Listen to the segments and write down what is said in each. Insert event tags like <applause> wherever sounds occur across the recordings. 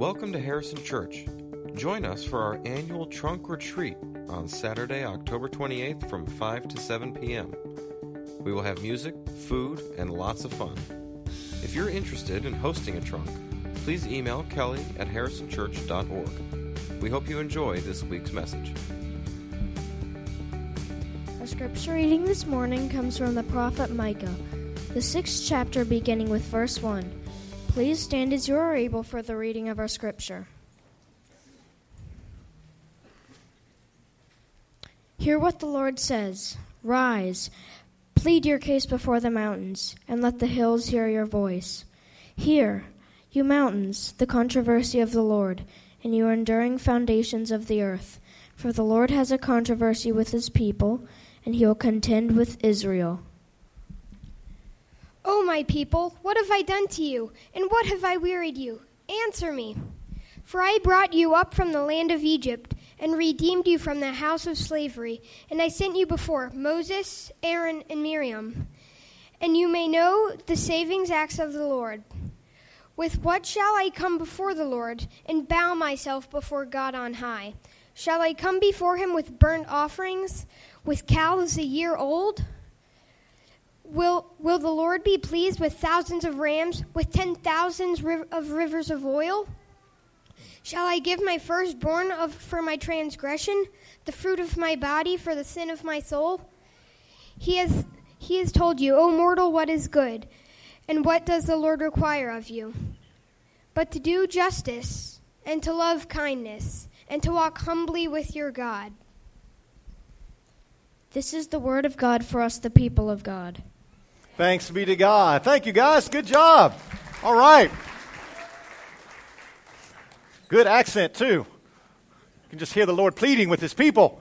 Welcome to Harrison Church. Join us for our annual trunk or treat on Saturday, October 28th from 5 to 7 p.m. We will have music, food, and lots of fun. If you're interested in hosting a trunk, please email Kelly at harrisonchurch.org. We hope you enjoy this week's message. Our scripture reading this morning comes from the prophet Micah, the sixth chapter, beginning with verse 1. Please stand as you are able for the reading of our scripture. Hear what the Lord says Rise, plead your case before the mountains, and let the hills hear your voice. Hear, you mountains, the controversy of the Lord, and you enduring foundations of the earth. For the Lord has a controversy with his people, and he will contend with Israel. O my people, what have I done to you, and what have I wearied you? Answer me. For I brought you up from the land of Egypt, and redeemed you from the house of slavery, and I sent you before Moses, Aaron, and Miriam. And you may know the savings acts of the Lord. With what shall I come before the Lord, and bow myself before God on high? Shall I come before him with burnt offerings, with calves a year old? Will, will the Lord be pleased with thousands of rams, with ten thousands of rivers of oil? Shall I give my firstborn of, for my transgression, the fruit of my body for the sin of my soul? He has, he has told you, O mortal, what is good, and what does the Lord require of you? But to do justice, and to love kindness, and to walk humbly with your God. This is the word of God for us, the people of God. Thanks be to God. Thank you, guys. Good job. All right. Good accent, too. You can just hear the Lord pleading with his people.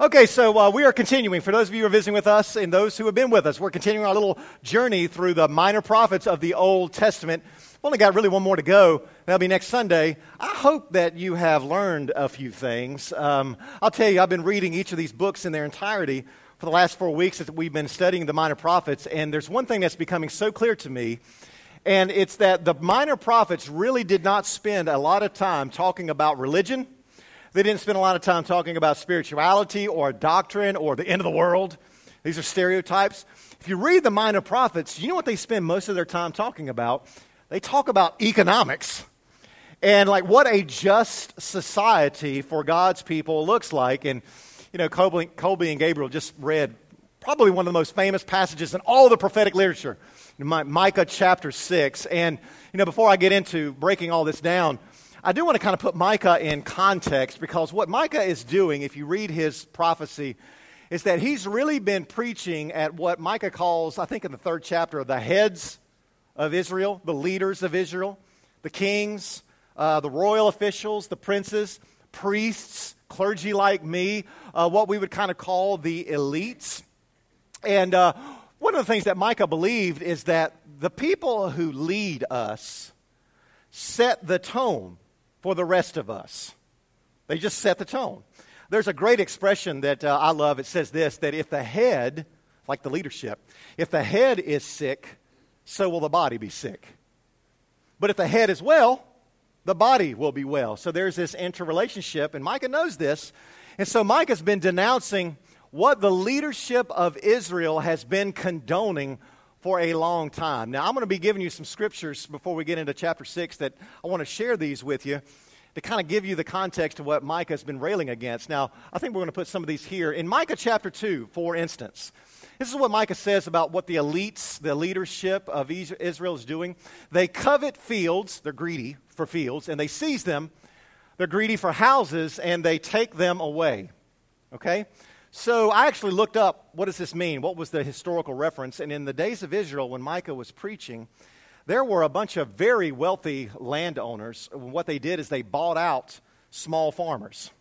Okay, so uh, we are continuing. For those of you who are visiting with us and those who have been with us, we're continuing our little journey through the minor prophets of the Old Testament. We've only got really one more to go. That'll be next Sunday. I hope that you have learned a few things. Um, I'll tell you, I've been reading each of these books in their entirety for the last four weeks that we've been studying the minor prophets, and there's one thing that's becoming so clear to me, and it's that the minor prophets really did not spend a lot of time talking about religion. They didn't spend a lot of time talking about spirituality or doctrine or the end of the world. These are stereotypes. If you read the minor prophets, you know what they spend most of their time talking about? They talk about economics and like what a just society for God's people looks like. And you know, Colby, Colby and Gabriel just read probably one of the most famous passages in all the prophetic literature, Micah chapter 6. And, you know, before I get into breaking all this down, I do want to kind of put Micah in context because what Micah is doing, if you read his prophecy, is that he's really been preaching at what Micah calls, I think in the third chapter, the heads of Israel, the leaders of Israel, the kings, uh, the royal officials, the princes, priests, clergy like me, uh, what we would kind of call the elites. And uh, one of the things that Micah believed is that the people who lead us set the tone for the rest of us. They just set the tone. There's a great expression that uh, I love. It says this that if the head, like the leadership, if the head is sick, so will the body be sick. But if the head is well, the body will be well. So there's this interrelationship, and Micah knows this. And so Micah's been denouncing what the leadership of Israel has been condoning for a long time. Now, I'm going to be giving you some scriptures before we get into chapter 6 that I want to share these with you to kind of give you the context of what Micah has been railing against. Now, I think we're going to put some of these here. In Micah chapter 2, for instance, this is what Micah says about what the elites, the leadership of Israel is doing. They covet fields, they're greedy for fields, and they seize them. They're greedy for houses, and they take them away. Okay? So I actually looked up what does this mean? What was the historical reference? And in the days of Israel, when Micah was preaching, there were a bunch of very wealthy landowners. What they did is they bought out small farmers.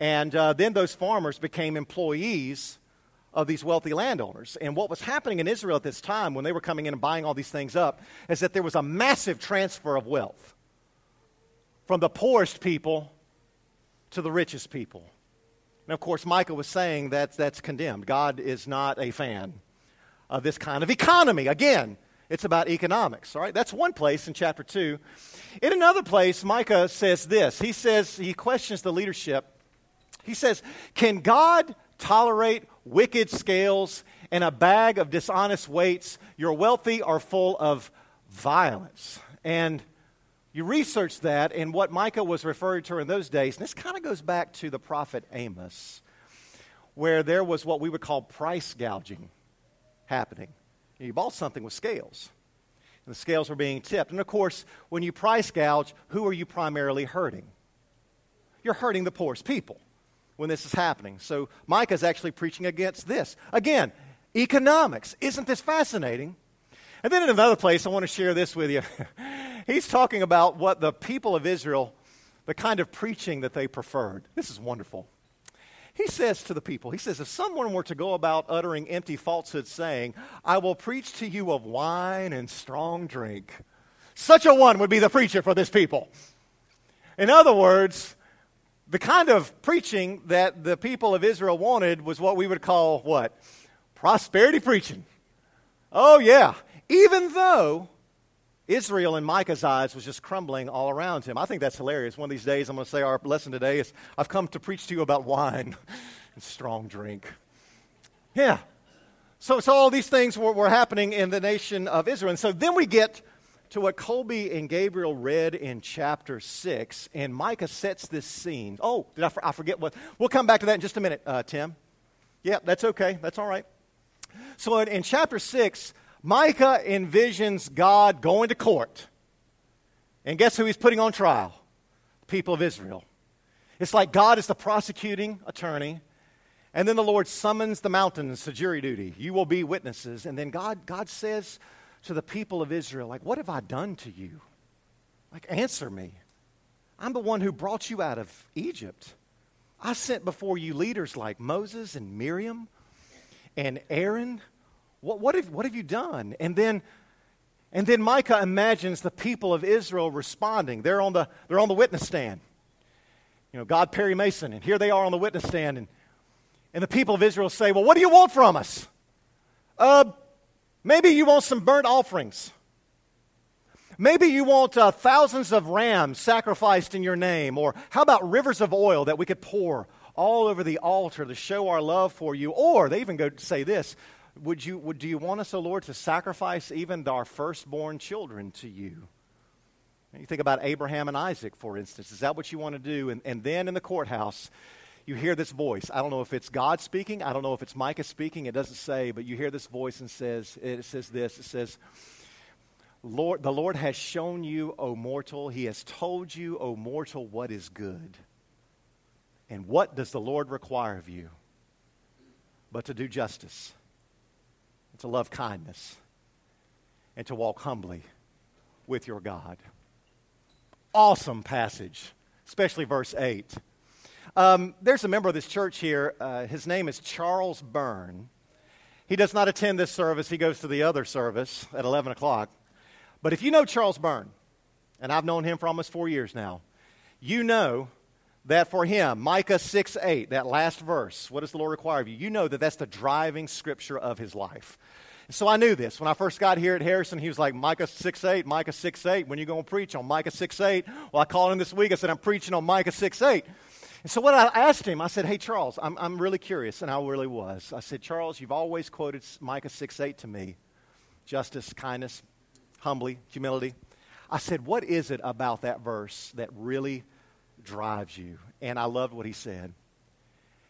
And uh, then those farmers became employees of these wealthy landowners. And what was happening in Israel at this time when they were coming in and buying all these things up is that there was a massive transfer of wealth from the poorest people to the richest people. And of course, Micah was saying that that's condemned. God is not a fan of this kind of economy. Again, It's about economics, all right? That's one place in chapter 2. In another place, Micah says this. He says, he questions the leadership. He says, Can God tolerate wicked scales and a bag of dishonest weights? Your wealthy are full of violence. And you research that, and what Micah was referring to in those days, and this kind of goes back to the prophet Amos, where there was what we would call price gouging happening. You bought something with scales, and the scales were being tipped. And of course, when you price gouge, who are you primarily hurting? You're hurting the poorest people when this is happening. So Micah's actually preaching against this. Again, economics. Isn't this fascinating? And then in another place, I want to share this with you. <laughs> He's talking about what the people of Israel, the kind of preaching that they preferred. This is wonderful. He says to the people, he says, if someone were to go about uttering empty falsehoods, saying, I will preach to you of wine and strong drink, such a one would be the preacher for this people. In other words, the kind of preaching that the people of Israel wanted was what we would call what? Prosperity preaching. Oh, yeah. Even though Israel, in Micah's eyes, was just crumbling all around him. I think that's hilarious. One of these days, I'm going to say our lesson today is I've come to preach to you about wine <laughs> and strong drink. Yeah. So, so all these things were, were happening in the nation of Israel. And so then we get to what Colby and Gabriel read in chapter 6, and Micah sets this scene. Oh, did I, I forget what? We'll come back to that in just a minute, uh, Tim. Yeah, that's okay. That's all right. So in, in chapter 6, Micah envisions God going to court. And guess who he's putting on trial? The people of Israel. It's like God is the prosecuting attorney, and then the Lord summons the mountains to jury duty. You will be witnesses. And then God, God says to the people of Israel, like, what have I done to you? Like, answer me. I'm the one who brought you out of Egypt. I sent before you leaders like Moses and Miriam and Aaron what, what, have, what have you done? And then, and then Micah imagines the people of Israel responding. They're on the, they're on the witness stand. You know, God, Perry Mason, and here they are on the witness stand. And, and the people of Israel say, Well, what do you want from us? Uh, maybe you want some burnt offerings. Maybe you want uh, thousands of rams sacrificed in your name. Or how about rivers of oil that we could pour all over the altar to show our love for you? Or they even go to say this would you, would, do you want us, O Lord, to sacrifice even our firstborn children to you? You think about Abraham and Isaac, for instance. Is that what you want to do? And, and then in the courthouse, you hear this voice. I don't know if it's God speaking. I don't know if it's Micah speaking. It doesn't say, but you hear this voice and says, it says this. It says, Lord, the Lord has shown you, O mortal. He has told you, O mortal, what is good. And what does the Lord require of you? But to do justice and to love kindness and to walk humbly with your God. Awesome passage, especially verse 8. Um, there's a member of this church here. Uh, his name is Charles Byrne. He does not attend this service, he goes to the other service at 11 o'clock. But if you know Charles Byrne, and I've known him for almost four years now, you know that for him, Micah 6 8, that last verse, what does the Lord require of you? You know that that's the driving scripture of his life. So I knew this. When I first got here at Harrison, he was like, Micah 6 8, Micah 6 8. When you going to preach on Micah 6 8? Well, I called him this week. I said, I'm preaching on Micah 6 8. And so what I asked him, I said, Hey, Charles, I'm, I'm really curious, and I really was. I said, Charles, you've always quoted Micah 6 8 to me justice, kindness, humbly, humility. I said, What is it about that verse that really drives you. And I loved what he said.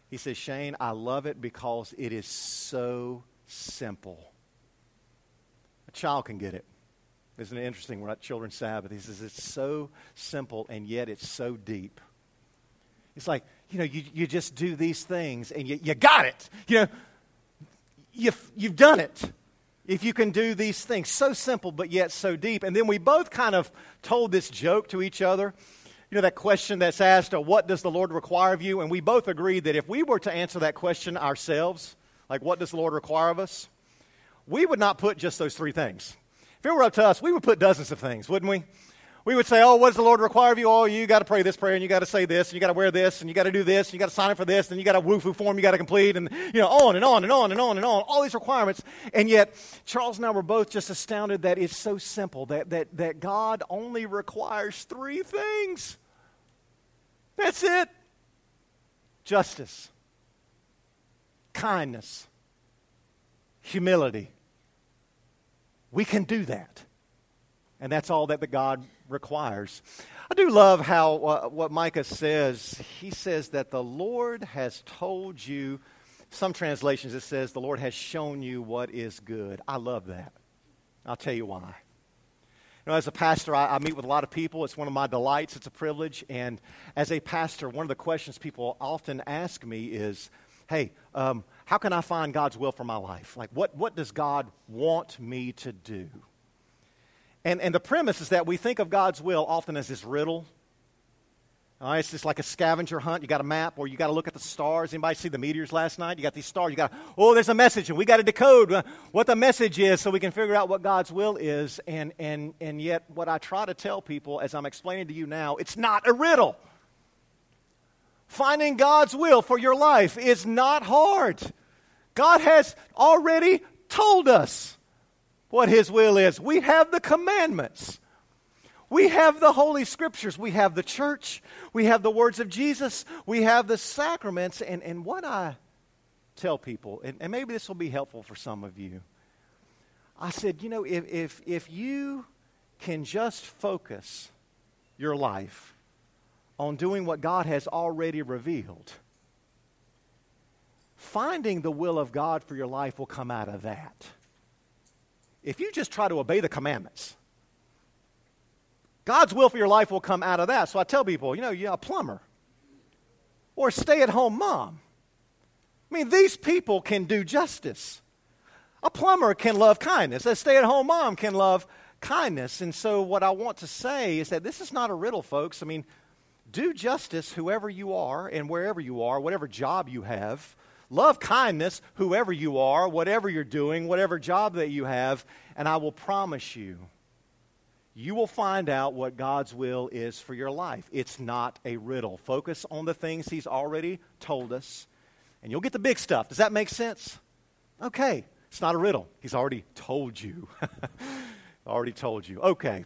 He says, Shane, I love it because it is so simple. A child can get it. Isn't it interesting? We're at Children's Sabbath. He says, it's so simple and yet it's so deep. It's like, you know, you, you just do these things and you, you got it. You know, you've, you've done it if you can do these things. So simple, but yet so deep. And then we both kind of told this joke to each other you know, that question that's asked, What does the Lord require of you? And we both agreed that if we were to answer that question ourselves, like, What does the Lord require of us? we would not put just those three things. If it were up to us, we would put dozens of things, wouldn't we? We would say, oh, what does the Lord require of you? Oh, you got to pray this prayer, and you got to say this, and you got to wear this, and you got to do this, and you got to sign up for this, and you got a woo form you got to complete, and, you know, on and on and on and on and on, all these requirements. And yet, Charles and I were both just astounded that it's so simple, that, that, that God only requires three things. That's it justice, kindness, humility. We can do that. And that's all that the God requires. I do love how uh, what Micah says. He says that the Lord has told you, some translations it says, the Lord has shown you what is good. I love that. I'll tell you why. You know, as a pastor, I, I, meet with a lot of people. It's one of my delights. It's a privilege. And as a pastor, one of the questions people often ask me is, hey, um, how can I find God's will for my life? Like, what, what does God want me to do? And, and the premise is that we think of God's will often as this riddle. Uh, it's just like a scavenger hunt. You got a map, or you got to look at the stars. Anybody see the meteors last night? You got these stars. You got, oh, there's a message, and we got to decode what the message is, so we can figure out what God's will is. And and and yet, what I try to tell people, as I'm explaining to you now, it's not a riddle. Finding God's will for your life is not hard. God has already told us what His will is. We have the commandments. We have the Holy Scriptures. We have the church. We have the words of Jesus. We have the sacraments. And, and what I tell people, and, and maybe this will be helpful for some of you, I said, you know, if, if, if you can just focus your life on doing what God has already revealed, finding the will of God for your life will come out of that if you just try to obey the commandments, God's will for your life will come out of that. So I tell people, you know, you're a plumber or stay at home mom. I mean, these people can do justice. A plumber can love kindness, a stay at home mom can love kindness. And so, what I want to say is that this is not a riddle, folks. I mean, do justice whoever you are and wherever you are, whatever job you have. Love kindness, whoever you are, whatever you're doing, whatever job that you have, and I will promise you, you will find out what God's will is for your life. It's not a riddle. Focus on the things He's already told us, and you'll get the big stuff. Does that make sense? Okay, it's not a riddle. He's already told you. <laughs> already told you. Okay.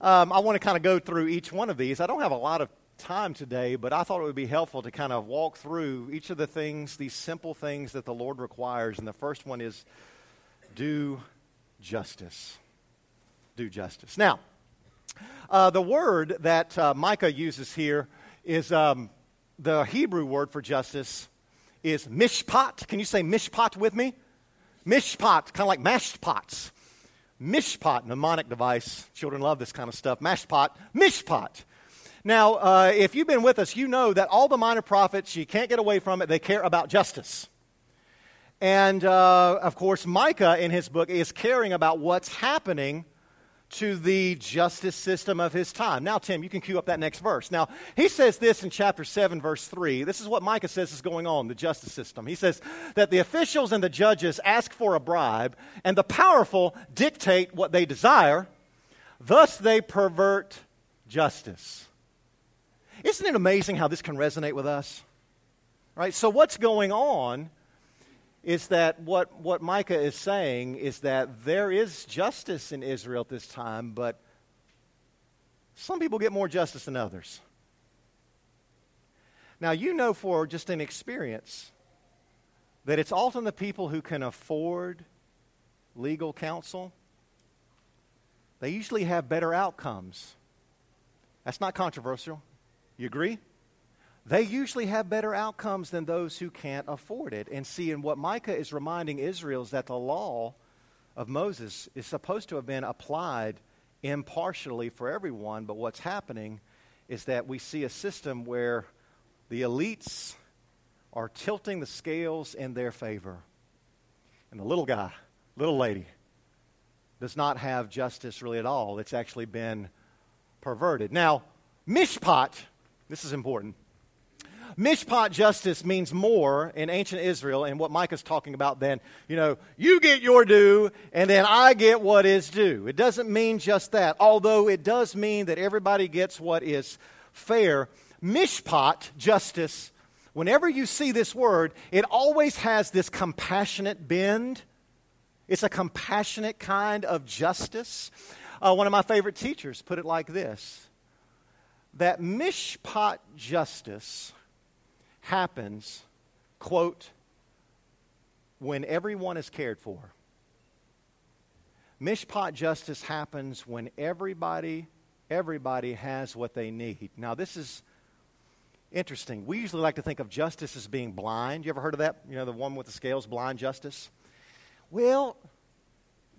Um, I want to kind of go through each one of these. I don't have a lot of time today, but I thought it would be helpful to kind of walk through each of the things, these simple things that the Lord requires. And the first one is do justice. Do justice. Now, uh, the word that uh, Micah uses here is um, the Hebrew word for justice is mishpat. Can you say mishpat with me? Mishpat, kind of like mashed pots. Mishpat, mnemonic device. Children love this kind of stuff. Mashed pot, mishpat. Now, uh, if you've been with us, you know that all the minor prophets, you can't get away from it, they care about justice. And uh, of course, Micah in his book is caring about what's happening to the justice system of his time. Now, Tim, you can cue up that next verse. Now, he says this in chapter 7, verse 3. This is what Micah says is going on, the justice system. He says that the officials and the judges ask for a bribe, and the powerful dictate what they desire. Thus, they pervert justice. Isn't it amazing how this can resonate with us? Right? So, what's going on is that what, what Micah is saying is that there is justice in Israel at this time, but some people get more justice than others. Now, you know for just an experience that it's often the people who can afford legal counsel, they usually have better outcomes. That's not controversial. You agree? They usually have better outcomes than those who can't afford it. And see, and what Micah is reminding Israel is that the law of Moses is supposed to have been applied impartially for everyone, but what's happening is that we see a system where the elites are tilting the scales in their favor. And the little guy, little lady, does not have justice really at all. It's actually been perverted. Now, mishpat this is important. Mishpat justice means more in ancient Israel and what Micah's talking about than, you know, you get your due and then I get what is due. It doesn't mean just that, although it does mean that everybody gets what is fair. Mishpat justice, whenever you see this word, it always has this compassionate bend. It's a compassionate kind of justice. Uh, one of my favorite teachers put it like this that mishpat justice happens, quote, when everyone is cared for. Mishpat justice happens when everybody, everybody has what they need. Now, this is interesting. We usually like to think of justice as being blind. You ever heard of that? You know, the one with the scales, blind justice? Well,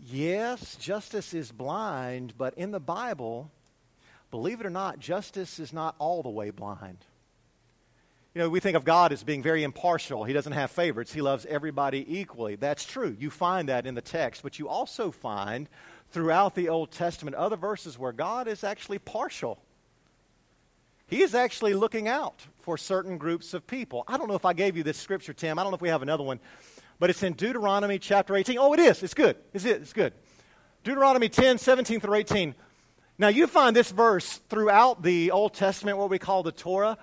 yes, justice is blind, but in the Bible, believe it or not, justice is not all the way blind. You know, we think of God as being very impartial. He doesn't have favorites. He loves everybody equally. That's true. You find that in the text. But you also find throughout the Old Testament other verses where God is actually partial. He is actually looking out for certain groups of people. I don't know if I gave you this scripture, Tim. I don't know if we have another one. But it's in Deuteronomy chapter 18. Oh, it is. It's good. It's it. It's good. Deuteronomy 10, 17 through 18. Now, you find this verse throughout the Old Testament, what we call the Torah.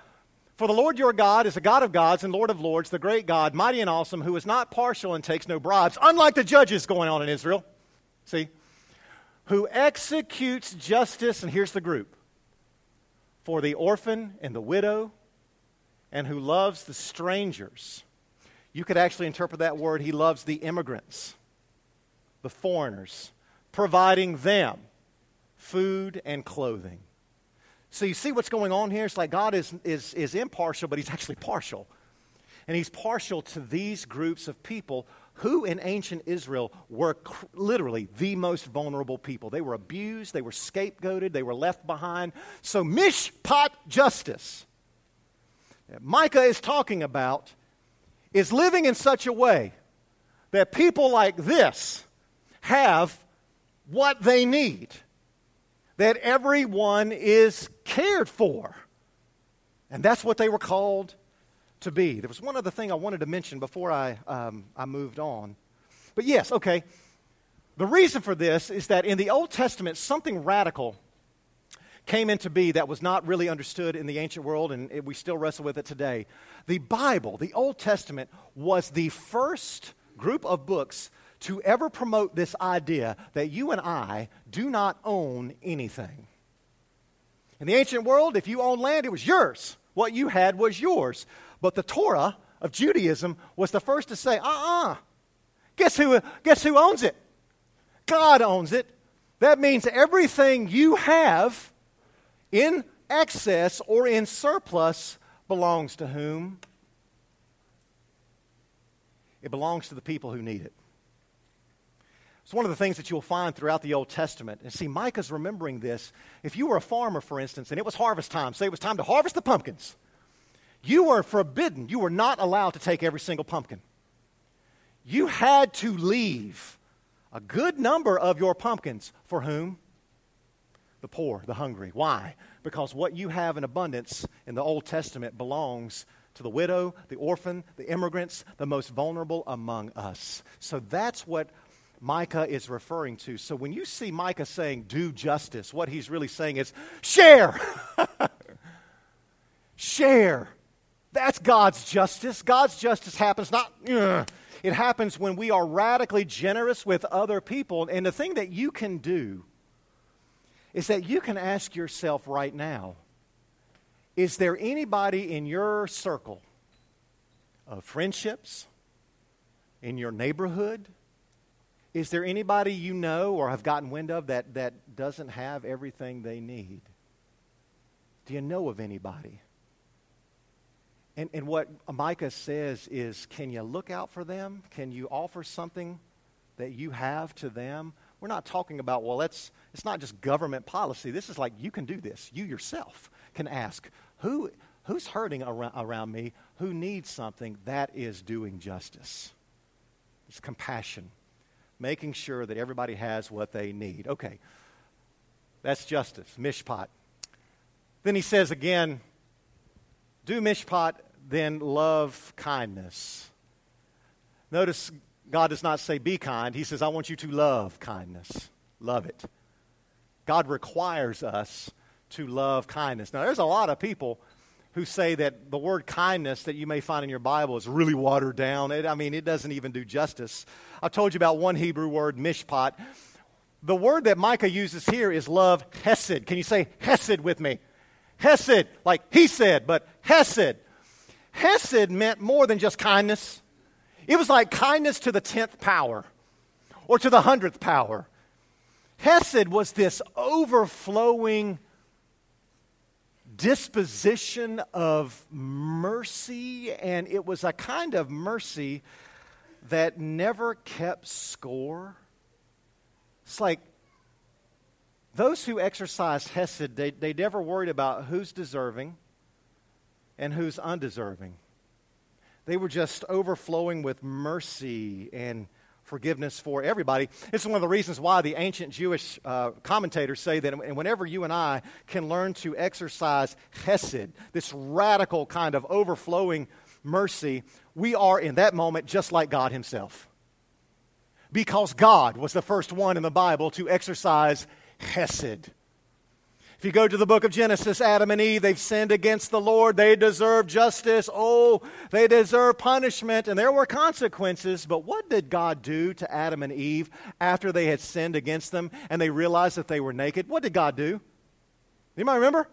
For the Lord your God is a God of gods and Lord of lords, the great God, mighty and awesome, who is not partial and takes no bribes, unlike the judges going on in Israel. See? Who executes justice, and here's the group for the orphan and the widow, and who loves the strangers. You could actually interpret that word, he loves the immigrants, the foreigners, providing them food and clothing. So you see what's going on here? It's like God is, is, is impartial, but he's actually partial. And he's partial to these groups of people who in ancient Israel were cr- literally the most vulnerable people. They were abused, they were scapegoated, they were left behind. So, mishpat justice, Micah is talking about, is living in such a way that people like this have what they need that everyone is cared for. And that's what they were called to be. There was one other thing I wanted to mention before I, um, I moved on. But yes, okay. The reason for this is that in the Old Testament, something radical came into be that was not really understood in the ancient world, and we still wrestle with it today. The Bible, the Old Testament, was the first group of books to ever promote this idea that you and I do not own anything. In the ancient world, if you owned land, it was yours. What you had was yours. But the Torah of Judaism was the first to say, uh uh-uh. uh Guess who, guess who owns it? God owns it. That means everything you have in excess or in surplus belongs to whom? It belongs to the people who need it. It's one of the things that you'll find throughout the Old Testament. And see, Micah's remembering this. If you were a farmer, for instance, and it was harvest time, say it was time to harvest the pumpkins, you were forbidden, you were not allowed to take every single pumpkin. You had to leave a good number of your pumpkins for whom? The poor, the hungry. Why? Because what you have in abundance in the Old Testament belongs to the widow, the orphan, the immigrants, the most vulnerable among us. So that's what Micah is referring to. So when you see Micah saying, do justice, what he's really saying is, share. <laughs> share. That's God's justice. God's justice happens not, ugh. <clears throat> it happens when we are radically generous with other people. And the thing that you can do is that you can ask yourself right now is there anybody in your circle of friendships, in your neighborhood, is there anybody you know or have gotten wind of that, that doesn't have everything they need? Do you know of anybody? And, and what Micah says is can you look out for them? Can you offer something that you have to them? We're not talking about, well, it's, it's not just government policy. This is like you can do this. You yourself can ask, who, who's hurting around, around me? Who needs something? That is doing justice. It's compassion making sure that everybody has what they need. Okay, that's justice, mishpat. Then he says again, do mishpat, then love kindness. Notice God does not say be kind. He says, I want you to love kindness. Love it. God requires us to love kindness. Now, there's a lot of people who say that the word kindness that you may find in your Bible is really watered down. It, I mean, it doesn't even do justice. I've told you about one Hebrew word, mishpat. The word that Micah uses here is love, hesed. Can you say hesed with me? Hesed, like he said, but hesed. Hesed meant more than just kindness. It was like kindness to the tenth power or to the hundredth power. Hesed was this overflowing disposition of mercy, and it was a kind of mercy that never kept score. It's like those who exercised Hesed, they, they never worried about who's deserving and who's undeserving. They were just overflowing with mercy and forgiveness for everybody. Is one of the reasons why the ancient Jewish uh, commentators say that whenever you and I can learn to exercise Hesed, this radical kind of overflowing mercy, we are in that moment just like God Himself. Because God was the first one in the Bible to exercise Hesed. If you go to the book of Genesis, Adam and Eve, they've sinned against the Lord. They deserve justice. Oh, they deserve punishment. And there were consequences. But what did God do to Adam and Eve after they had sinned against them and they realized that they were naked? What did God do? Anybody remember?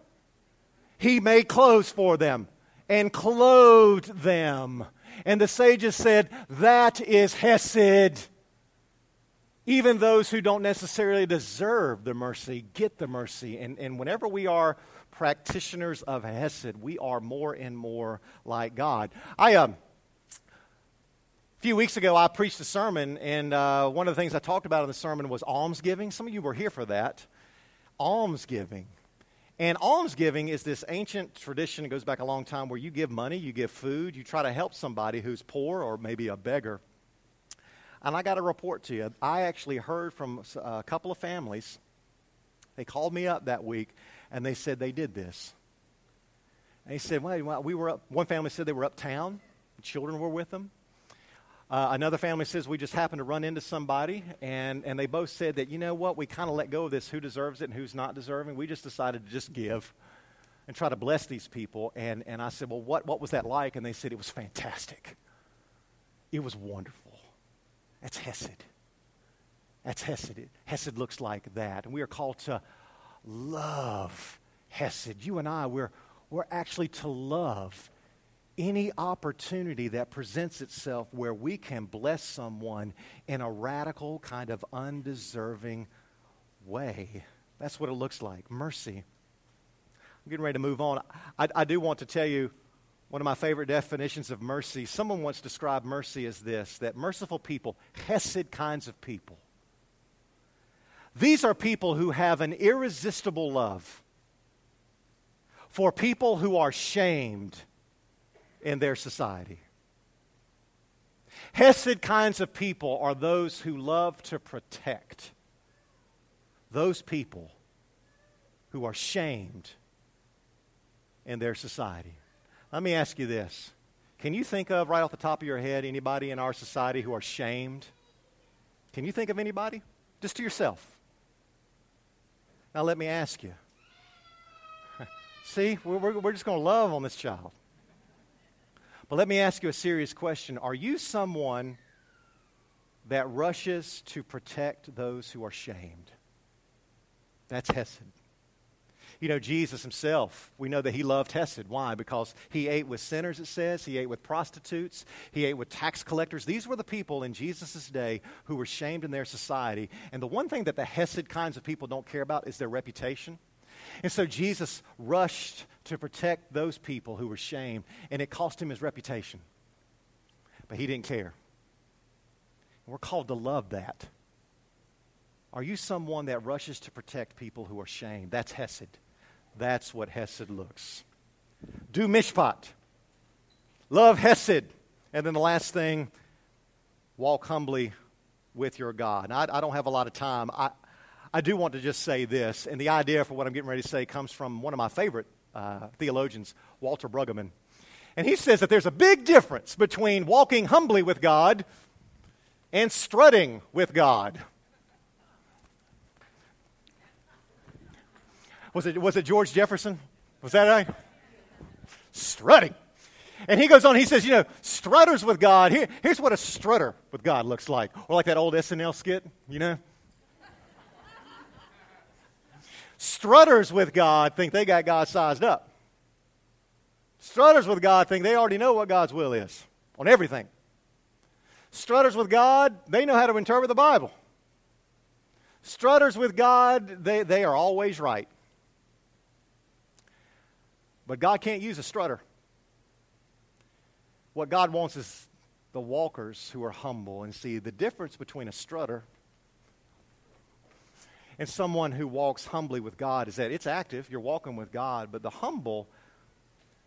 He made clothes for them and clothed them. And the sages said, That is Hesed. Even those who don't necessarily deserve the mercy get the mercy. And, and whenever we are practitioners of Hesed, we are more and more like God. I, um, a few weeks ago, I preached a sermon, and uh, one of the things I talked about in the sermon was almsgiving. Some of you were here for that. Almsgiving. And almsgiving is this ancient tradition, it goes back a long time, where you give money, you give food, you try to help somebody who's poor or maybe a beggar. And I got a report to you. I actually heard from a couple of families. They called me up that week and they said they did this. And he said, well, we were up, one family said they were uptown, children were with them. Uh, another family says we just happened to run into somebody, and, and they both said that, you know what, we kind of let go of this who deserves it and who's not deserving. We just decided to just give and try to bless these people. And, and I said, well, what, what was that like? And they said it was fantastic. It was wonderful. That's Hesed. That's Hesed. Hesed looks like that. And we are called to love Hesed. You and I, we're, we're actually to love any opportunity that presents itself where we can bless someone in a radical, kind of undeserving way. That's what it looks like mercy. I'm getting ready to move on. I, I do want to tell you one of my favorite definitions of mercy, someone once described mercy as this that merciful people, Hesed kinds of people, these are people who have an irresistible love for people who are shamed in their society. Hesed kinds of people are those who love to protect those people who are shamed in their society. Let me ask you this. Can you think of, right off the top of your head, anybody in our society who are shamed? Can you think of anybody? Just to yourself. Now, let me ask you. <laughs> See, we're, we're just going to love on this child. But let me ask you a serious question. Are you someone that rushes to protect those who are shamed? That's Hesed. You know, Jesus himself, we know that he loved Hesed. Why? Because he ate with sinners, it says. He ate with prostitutes. He ate with tax collectors. These were the people in Jesus' day who were shamed in their society. And the one thing that the Hesed kinds of people don't care about is their reputation. And so Jesus rushed to protect those people who were shamed, and it cost him his reputation. But he didn't care. We're called to love that. Are you someone that rushes to protect people who are shamed? That's Hesed. That's what Hesed looks. Do mishpat. Love Hesed. And then the last thing, walk humbly with your God. I, I, don't have a lot of time. I, I do want to just say this, and the idea for what I'm getting ready to say comes from one of my favorite uh, theologians, Walter Brueggemann. And he says that there's a big difference between walking humbly with God and strutting with God. Was it, was it George Jefferson? Was that right? Strutting. And he goes on, he says, you know, strutters with God. Here, here's what a strutter with God looks like. Or like that old SNL skit, you know? Strutters with God think they got God sized up. Strutters with God think they already know what God's will is on everything. Strutters with God, they know how to interpret the Bible. Strutters with God, they, they are always right. But God can't use a strutter. What God wants is the walkers who are humble and see the difference between a strutter and someone who walks humbly with God is that it's active, you're walking with God, but the humble,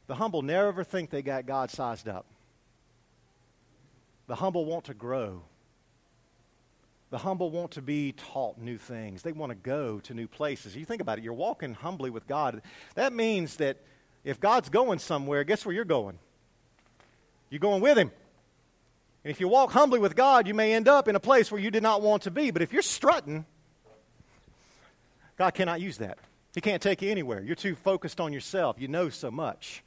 the humble never think they got God sized up. The humble want to grow. The humble want to be taught new things. They want to go to new places. You think about it, you're walking humbly with God. That means that if God's going somewhere, guess where you're going? You're going with Him. And if you walk humbly with God, you may end up in a place where you did not want to be. But if you're strutting, God cannot use that. He can't take you anywhere. You're too focused on yourself. You know so much.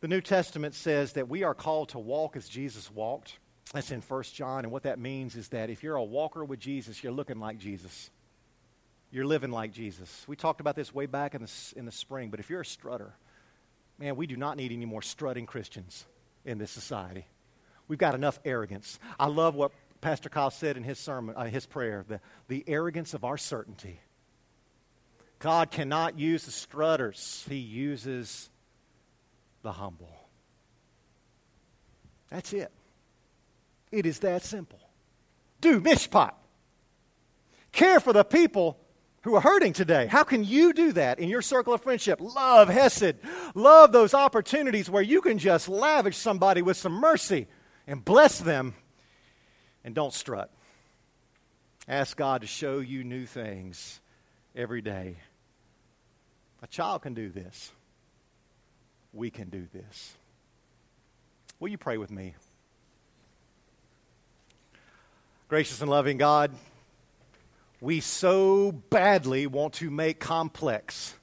The New Testament says that we are called to walk as Jesus walked. That's in 1 John. And what that means is that if you're a walker with Jesus, you're looking like Jesus. You're living like Jesus. We talked about this way back in the, in the spring, but if you're a strutter, man, we do not need any more strutting Christians in this society. We've got enough arrogance. I love what Pastor Kyle said in his sermon, uh, his prayer, the, the arrogance of our certainty. God cannot use the strutters, He uses the humble. That's it. It is that simple. Do mishpat. Care for the people who are hurting today. How can you do that in your circle of friendship? Love Hesed. Love those opportunities where you can just lavish somebody with some mercy and bless them and don't strut. Ask God to show you new things every day. A child can do this. We can do this. Will you pray with me? Gracious and loving God, we so badly want to make complex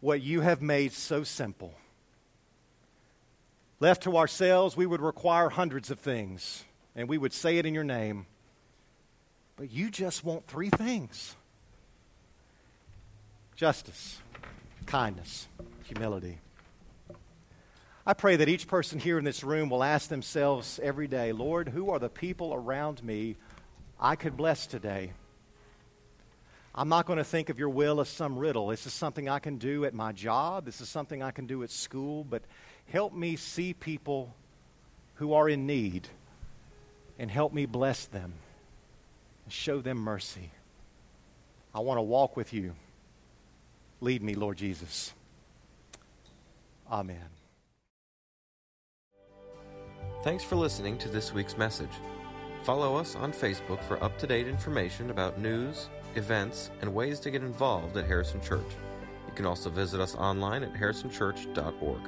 what you have made so simple. Left to ourselves, we would require hundreds of things and we would say it in your name. But you just want three things justice, kindness, humility. I pray that each person here in this room will ask themselves every day, Lord, who are the people around me I could bless today? I'm not going to think of your will as some riddle. This is something I can do at my job. This is something I can do at school. But help me see people who are in need and help me bless them and show them mercy. I want to walk with you. Lead me, Lord Jesus. Amen. Thanks for listening to this week's message. Follow us on Facebook for up to date information about news, events, and ways to get involved at Harrison Church. You can also visit us online at harrisonchurch.org.